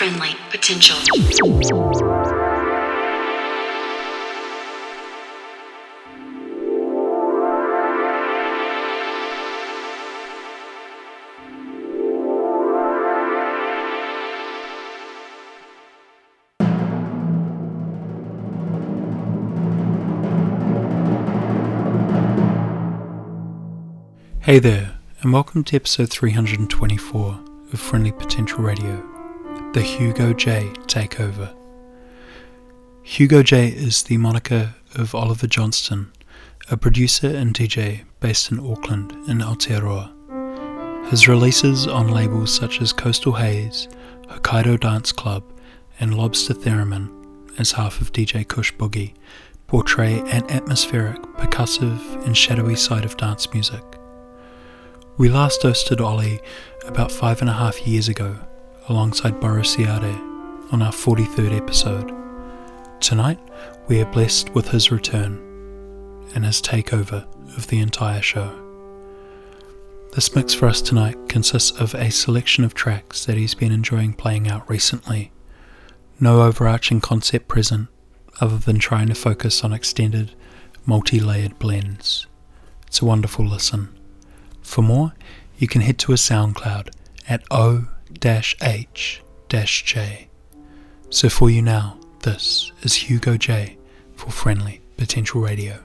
friendly potential. Hey there, and welcome to episode 324 of Friendly Potential Radio, the Hugo J Takeover. Hugo J is the moniker of Oliver Johnston, a producer and DJ based in Auckland in Aotearoa. His releases on labels such as Coastal Haze, Hokkaido Dance Club, and Lobster Theremin, as half of DJ Kush Boogie, portray an atmospheric, percussive, and shadowy side of dance music. We last hosted Ollie about five and a half years ago alongside Boris Ciade on our 43rd episode. Tonight, we are blessed with his return and his takeover of the entire show. This mix for us tonight consists of a selection of tracks that he's been enjoying playing out recently. No overarching concept present, other than trying to focus on extended, multi layered blends. It's a wonderful listen. For more, you can head to a SoundCloud at o-h-j. So for you now, this is Hugo J for Friendly Potential Radio.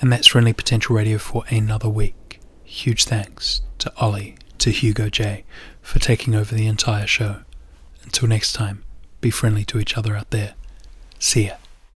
And that's Friendly Potential Radio for another week. Huge thanks to Ollie, to Hugo J, for taking over the entire show. Until next time, be friendly to each other out there. See ya.